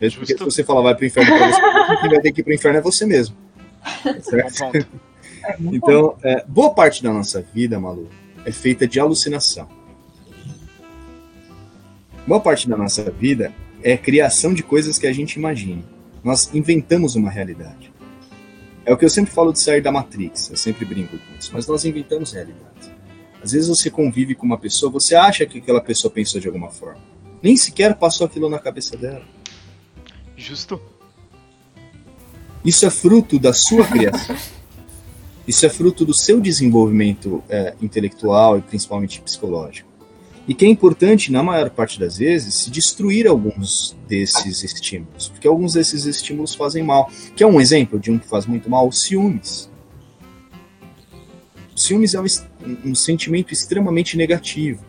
Mesmo porque se você falar vai pro inferno para você mesmo, quem vai ter que ir pro inferno é você mesmo. Certo? ponto. Então, é, boa parte da nossa vida, Malu, é feita de alucinação. Boa parte da nossa vida é criação de coisas que a gente imagina. Nós inventamos uma realidade. É o que eu sempre falo de sair da Matrix, eu sempre brinco com isso, mas nós inventamos realidades. Às vezes você convive com uma pessoa, você acha que aquela pessoa pensou de alguma forma. Nem sequer passou aquilo na cabeça dela. Justo. Isso é fruto da sua criação. Isso é fruto do seu desenvolvimento é, intelectual e principalmente psicológico. E que é importante, na maior parte das vezes, se destruir alguns desses estímulos. Porque alguns desses estímulos fazem mal. Que é um exemplo de um que faz muito mal? O ciúmes. Ciúmes é um, um sentimento extremamente negativo.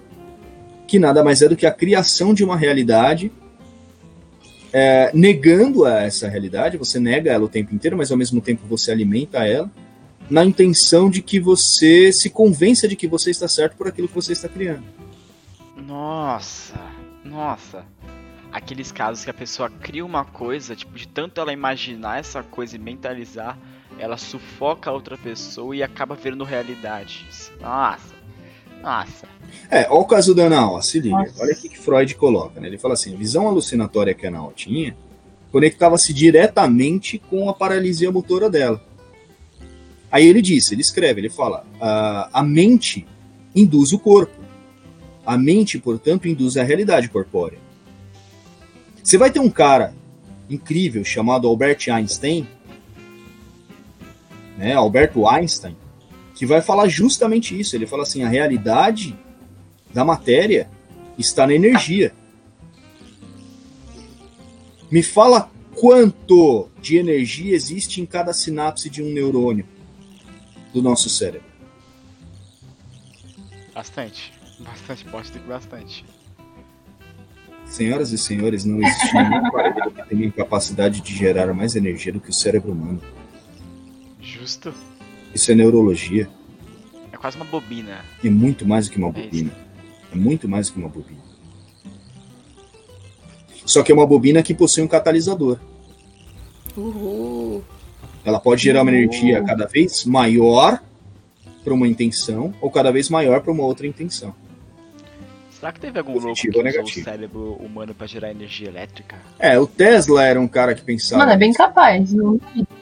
Que nada mais é do que a criação de uma realidade é, negando essa realidade, você nega ela o tempo inteiro, mas ao mesmo tempo você alimenta ela, na intenção de que você se convença de que você está certo por aquilo que você está criando. Nossa, nossa. Aqueles casos que a pessoa cria uma coisa, tipo, de tanto ela imaginar essa coisa e mentalizar, ela sufoca a outra pessoa e acaba virando realidade. Nossa, nossa. É, olha o caso da Ana se liga. Nossa. Olha o que Freud coloca, né? Ele fala assim, a visão alucinatória que a Ana tinha conectava-se diretamente com a paralisia motora dela. Aí ele disse, ele escreve, ele fala, "Ah, a mente induz o corpo. A mente, portanto, induz a realidade corpórea. Você vai ter um cara incrível chamado Albert Einstein, né, Alberto Einstein, que vai falar justamente isso. Ele fala assim: a realidade da matéria está na energia. Me fala quanto de energia existe em cada sinapse de um neurônio do nosso cérebro. Bastante. Bastante, pode ter que bastante. Senhoras e senhores, não existe nenhum aparelho que tenha capacidade de gerar mais energia do que o cérebro humano. Justo. Isso é neurologia. É quase uma bobina. E é muito mais do que uma É isso. bobina. É muito mais do que uma bobina. Só que é uma bobina que possui um catalisador. Uhul. Ela pode gerar uma energia cada vez maior para uma intenção ou cada vez maior para uma outra intenção. Será que teve algum louco que Positivo ou usou o negativo? cérebro humano pra gerar energia elétrica? É, o Tesla era um cara que pensava. Mano, é bem capaz. Não...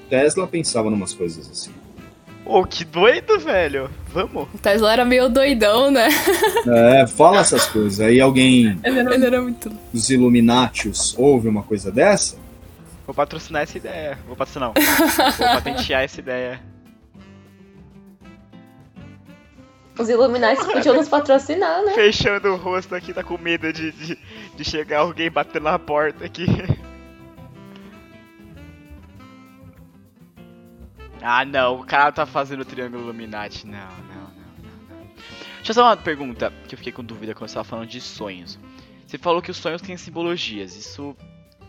Tesla pensava numas coisas assim. Ô, que doido, velho! Vamos! O Tesla era meio doidão, né? É, fala essas coisas. Aí alguém Ele não- Ele era muito. dos Illuminatius ouve uma coisa dessa? Vou patrocinar essa ideia. Vou patrocinar, não. Vou patentear essa ideia. Os Illuminati podiam nos patrocinar, né? Fechando o rosto aqui, tá com medo de, de, de chegar alguém batendo na porta aqui. Ah, não, o cara tá fazendo o triângulo Illuminati. Não, não, não, não. Deixa eu só uma pergunta, que eu fiquei com dúvida quando você tava falando de sonhos. Você falou que os sonhos têm simbologias, isso.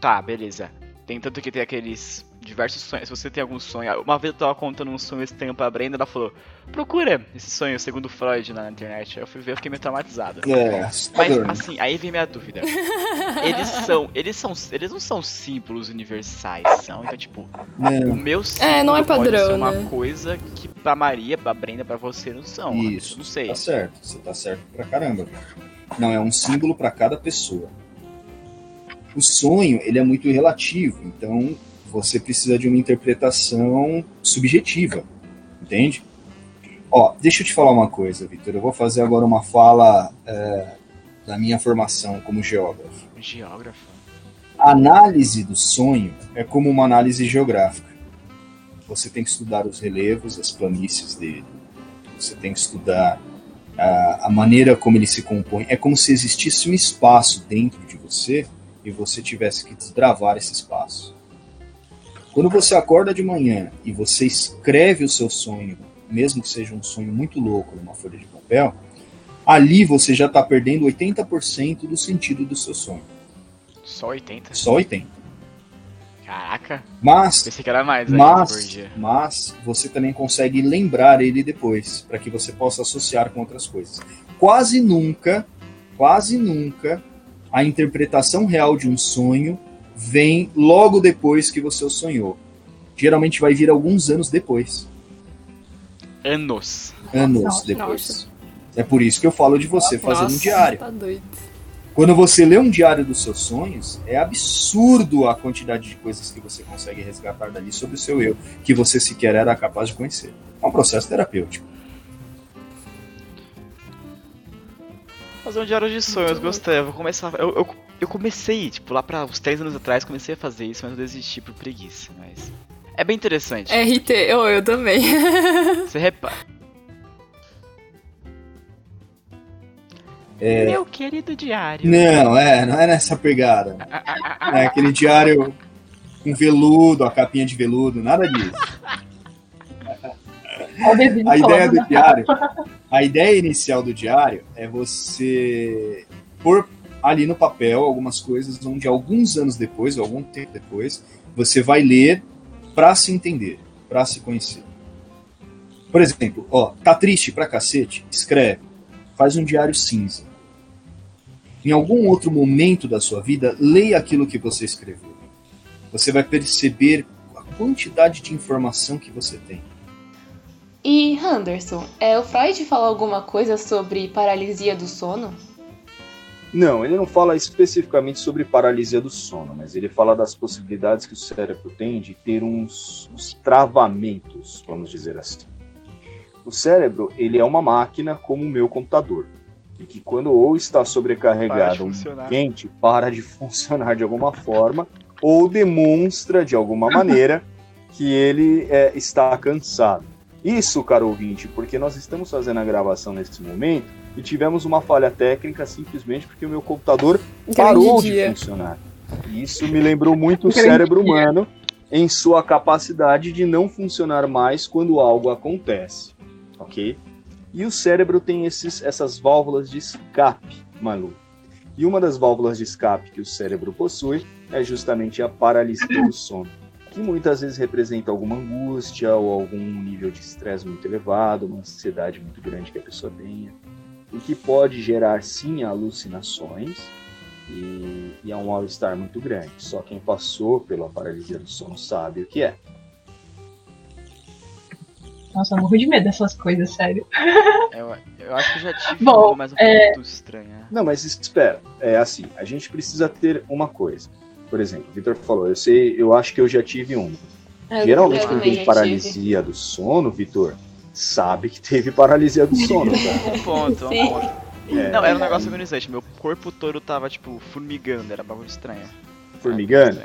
Tá, beleza. Tem tanto que tem aqueles diversos sonhos. Se você tem algum sonho. Uma vez eu tava contando um sonho estranho pra Brenda, ela falou: procura esse sonho segundo Freud na internet. Aí eu fui ver, eu fiquei meio traumatizado. É, Mas né? assim, aí vem minha dúvida. Eles são, eles são, eles não são símbolos universais, são. Então tipo, o Não, meu símbolo É, não é pode padrão, ser uma né? coisa que pra Maria, pra Brenda, pra você não são. Isso, Não sei. tá certo. Você tá certo pra caramba. Não, é um símbolo para cada pessoa. O sonho, ele é muito relativo, então você precisa de uma interpretação subjetiva, entende? Ó, deixa eu te falar uma coisa, Vitor. Eu vou fazer agora uma fala é, da minha formação como geógrafo. Geógrafo. A análise do sonho é como uma análise geográfica. Você tem que estudar os relevos, as planícies dele. Você tem que estudar a, a maneira como ele se compõe. É como se existisse um espaço dentro de você e você tivesse que desbravar esse espaço. Quando você acorda de manhã e você escreve o seu sonho, mesmo que seja um sonho muito louco numa folha de papel, ali você já está perdendo 80% do sentido do seu sonho. Só 80? Só 80%. Caraca, Mas pensei que era mais por mas, mas você também consegue lembrar ele depois, para que você possa associar com outras coisas. Quase nunca, quase nunca, a interpretação real de um sonho vem logo depois que você o sonhou. Geralmente vai vir alguns anos depois. Anos. Anos Nossa, depois. nossa. É por isso que eu falo de você fazer um diário. Tá doido. Quando você lê um diário dos seus sonhos, é absurdo a quantidade de coisas que você consegue resgatar dali sobre o seu eu, que você sequer era capaz de conhecer. É um processo terapêutico. Fazer um diário de sonhos, gostei. Eu vou começar. Eu, eu, eu comecei, tipo, lá pra uns 3 anos atrás, comecei a fazer isso, mas eu desisti por preguiça. Mas. É bem interessante. RT, eu, eu também. Você repara. É. Meu querido diário. Não, é, não é nessa pegada. É aquele diário com veludo, a capinha de veludo, nada disso. A ideia do diário, a ideia inicial do diário é você pôr ali no papel algumas coisas onde alguns anos depois, ou algum tempo depois, você vai ler para se entender, para se conhecer. Por exemplo, ó, tá triste pra cacete? Escreve. Faz um diário cinza. Em algum outro momento da sua vida, leia aquilo que você escreveu. Você vai perceber a quantidade de informação que você tem. E Anderson, é, o Freud fala alguma coisa sobre paralisia do sono? Não, ele não fala especificamente sobre paralisia do sono, mas ele fala das possibilidades que o cérebro tem de ter uns, uns travamentos, vamos dizer assim. O cérebro, ele é uma máquina como o meu computador, e que quando ou está sobrecarregado ou quente, para de funcionar de alguma forma, ou demonstra de alguma maneira que ele é, está cansado. Isso, caro ouvinte, porque nós estamos fazendo a gravação nesse momento e tivemos uma falha técnica simplesmente porque o meu computador parou de dia. funcionar. E isso me lembrou muito o Grande cérebro dia. humano em sua capacidade de não funcionar mais quando algo acontece, ok? E o cérebro tem esses, essas válvulas de escape, Malu. E uma das válvulas de escape que o cérebro possui é justamente a paralisia do sono, que muitas vezes representa alguma angústia ou algum nível de estresse muito elevado, uma ansiedade muito grande que a pessoa tenha, e que pode gerar sim alucinações e, e é um mal-estar muito grande. Só quem passou pela paralisia do sono sabe o que é. Nossa, eu morro de medo dessas coisas, sério. Eu, eu acho que eu já tive Bom, uma, mas um é- pouco estranha. Não, mas espera. É assim, a gente precisa ter uma coisa. Por exemplo, o Vitor falou, eu sei, eu acho que eu já tive um. Eu- Geralmente também tem paralisia do sono, Vitor, sabe que teve paralisia do sono, cara. Um ponto, um ponto. É, Não, era um negócio agonizante. Meu corpo todo tava, tipo, formigando. Era bagulho estranho. formigando.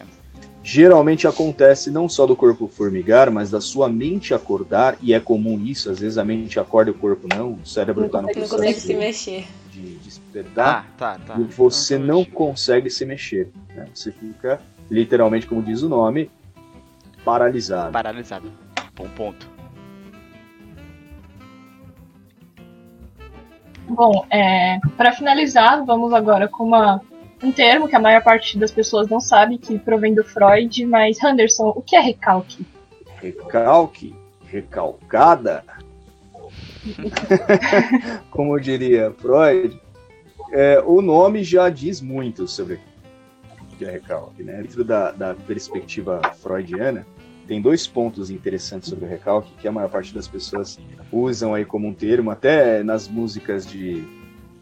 Geralmente acontece não só do corpo formigar, mas da sua mente acordar, e é comum isso, às vezes a mente acorda e o corpo não, o cérebro Não está no consegue- Não processo consegue se mexer. de despertar, Ah, tá, tá. e você não tipo, consegue se mexer. né? Você fica, literalmente, como diz o nome, paralisado. Paralisado. Bom ponto. Bom, é, para finalizar, vamos agora com uma, um termo que a maior parte das pessoas não sabe, que provém do Freud, mas Anderson, o que é recalque? Recalque, recalcada, como diria Freud, é, o nome já diz muito sobre o que é recalque. Né? Dentro da, da perspectiva freudiana, tem dois pontos interessantes sobre o recalque que a maior parte das pessoas usam aí como um termo, até nas músicas de,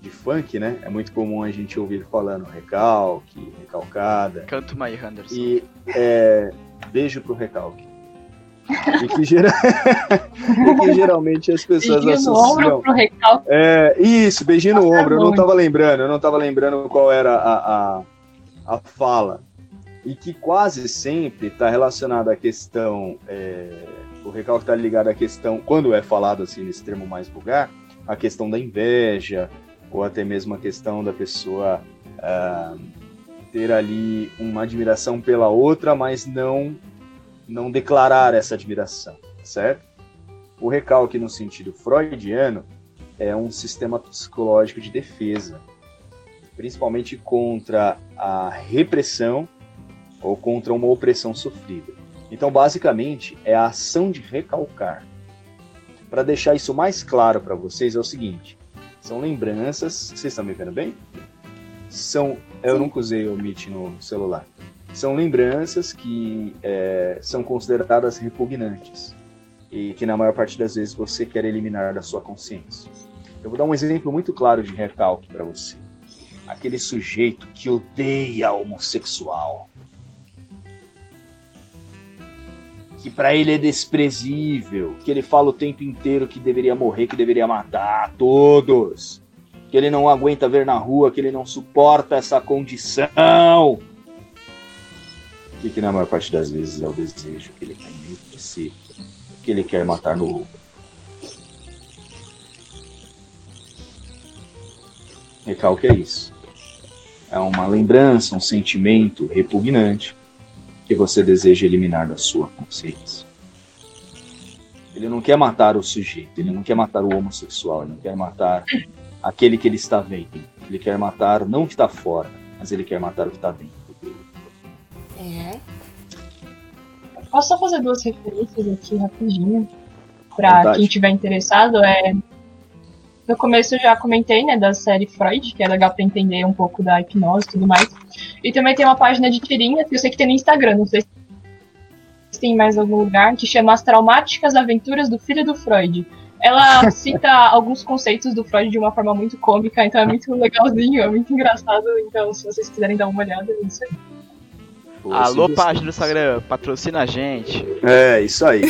de funk, né? É muito comum a gente ouvir falando recalque, recalcada. Canto uma aí, Henderson. E é, beijo pro recalque. E que, gera- e que geralmente as pessoas Beijinho no ombro associam. pro recalque. É, isso, beijinho no Passa ombro. Eu não tava lembrando, eu não tava lembrando qual era a, a, a fala. E que quase sempre está relacionado à questão. é, o recalque está ligado à questão, quando é falado assim nesse termo mais vulgar, a questão da inveja, ou até mesmo a questão da pessoa ah, ter ali uma admiração pela outra, mas não, não declarar essa admiração, certo? O recalque, no sentido freudiano, é um sistema psicológico de defesa, principalmente contra a repressão ou contra uma opressão sofrida. Então, basicamente, é a ação de recalcar. Para deixar isso mais claro para vocês, é o seguinte: são lembranças. Vocês estão me vendo bem? São. Eu nunca usei o Meet no celular. São lembranças que é, são consideradas repugnantes e que, na maior parte das vezes, você quer eliminar da sua consciência. Eu vou dar um exemplo muito claro de recalque para você. Aquele sujeito que odeia homossexual. Que para ele é desprezível, que ele fala o tempo inteiro que deveria morrer, que deveria matar todos, que ele não aguenta ver na rua, que ele não suporta essa condição. E que na maior parte das vezes é o desejo que ele tem dentro de si, que ele quer matar no roubo. Recalque é isso. É uma lembrança, um sentimento repugnante que você deseja eliminar da sua consciência. Ele não quer matar o sujeito, ele não quer matar o homossexual, ele não quer matar aquele que ele está vendo. Ele quer matar não o que está fora, mas ele quer matar o que está dentro. É. Posso só fazer duas referências aqui rapidinho? Vontade. quem tiver interessado. É... No começo eu já comentei, né, da série Freud, que é legal pra entender um pouco da hipnose e tudo mais. E também tem uma página de tirinhas que eu sei que tem no Instagram, não sei se tem em mais algum lugar, que chama As Traumáticas Aventuras do Filho do Freud. Ela cita alguns conceitos do Freud de uma forma muito cômica, então é muito legalzinho, é muito engraçado. Então, se vocês quiserem dar uma olhada, é isso aí. Alô, página do Instagram, patrocina a gente. É, isso aí.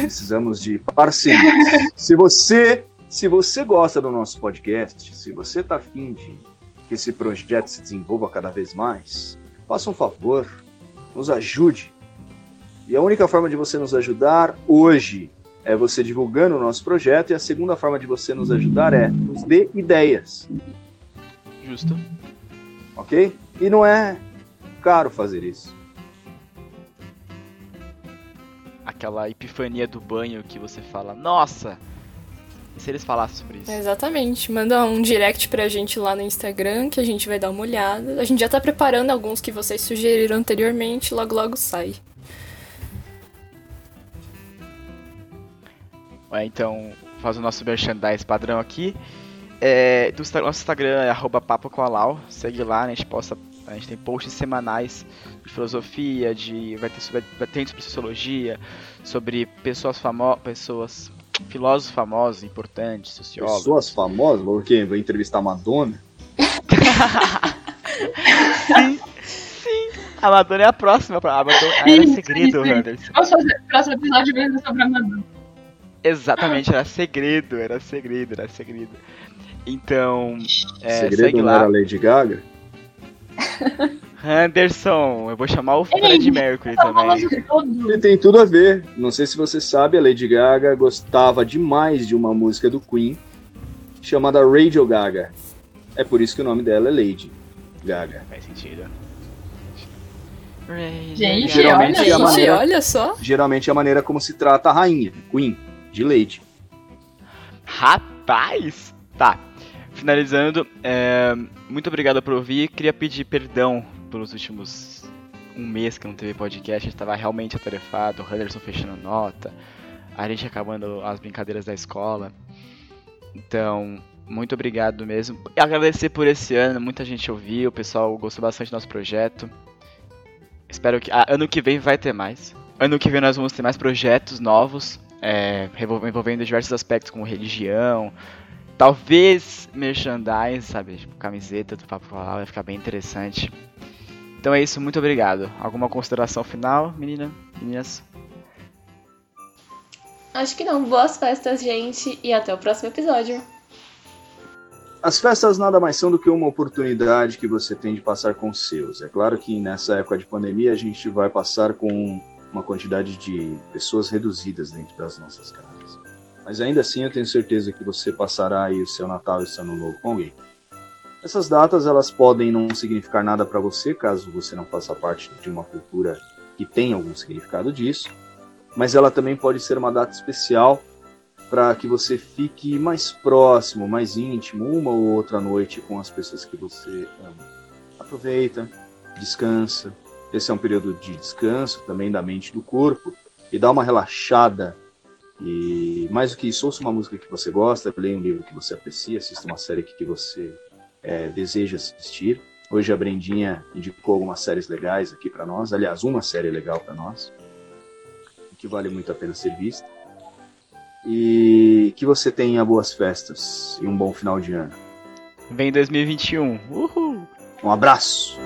Precisamos de parcerias. Se você, se você gosta do nosso podcast, se você está afim de que esse projeto se desenvolva cada vez mais, faça um favor, nos ajude. E a única forma de você nos ajudar hoje é você divulgando o nosso projeto, e a segunda forma de você nos ajudar é nos dê ideias, Justo. ok? E não é caro fazer isso. Aquela epifania do banho que você fala, nossa! Se eles falassem sobre isso? Exatamente. Manda um direct pra gente lá no Instagram que a gente vai dar uma olhada. A gente já tá preparando alguns que vocês sugeriram anteriormente, logo logo sai. É, então, faz o nosso merchandise padrão aqui. É, do nosso Instagram é arroba papo com a Lau. Segue lá, né, a gente posta. A gente tem posts semanais de filosofia, de. Vai ter, sobre, vai ter sobre sociologia, sobre pessoas famosas. Pessoas. Filósofos famosos, importantes, sociólogos. Pessoas famosas? Por quê? Vai entrevistar Madonna? sim, sim. A Madonna é a próxima. A Madonna era segredo, isso, Anderson. Vamos fazer o próximo episódio mesmo sobre a Madonna. Exatamente, era segredo, era segredo, era segredo. Então, é, Segredo segue não lá. era Lady Gaga? Anderson, eu vou chamar o Fred Mercury Tá também. famoso todo. E tem tudo a ver. Não sei se você sabe, a Lady Gaga gostava demais de uma música do Queen chamada Radio Gaga. É por isso que o nome dela é Lady Gaga. Faz sentido. Gente, Geralmente olha é a maneira- olha só. Geralmente é a maneira como se trata a rainha, Queen, de Lady. Rapaz! Tá. Finalizando, é, muito obrigado por ouvir. Queria pedir perdão pelos últimos um mês que não teve podcast. A gente tava realmente atarefado, o Henderson fechando nota, a gente acabando as brincadeiras da escola. Então, muito obrigado mesmo. E agradecer por esse ano, muita gente ouviu, o pessoal gostou bastante do nosso projeto. Espero que. ah, ano que vem vai ter mais. Ano que vem nós vamos ter mais projetos novos, é, envolvendo diversos aspectos como religião, talvez merchandise, sabe? Tipo, camiseta do Papo Falar, vai ficar bem interessante. Então é isso, muito obrigado. Alguma consideração final, menina? Meninas? Acho que não. Boas festas, gente, e até o próximo episódio. As festas nada mais são do que uma oportunidade que você tem de passar com os seus. É claro que nessa época de pandemia a gente vai passar com uma quantidade de pessoas reduzidas dentro das nossas casas. Mas ainda assim eu tenho certeza que você passará aí o seu Natal e o seu Ano Novo com alguém. Essas datas elas podem não significar nada para você, caso você não faça parte de uma cultura que tem algum significado disso, mas ela também pode ser uma data especial para que você fique mais próximo, mais íntimo, uma ou outra noite com as pessoas que você ama. Aproveita, descansa. Esse é um período de descanso também da mente e do corpo e dá uma relaxada. E mais do que isso, ouça uma música que você gosta, leia um livro que você aprecia, assista uma série que você é, deseja assistir. Hoje a Brendinha indicou algumas séries legais aqui para nós, aliás, uma série legal para nós, que vale muito a pena ser vista e que você tenha boas festas e um bom final de ano. Vem 2021. Uhul! Um abraço!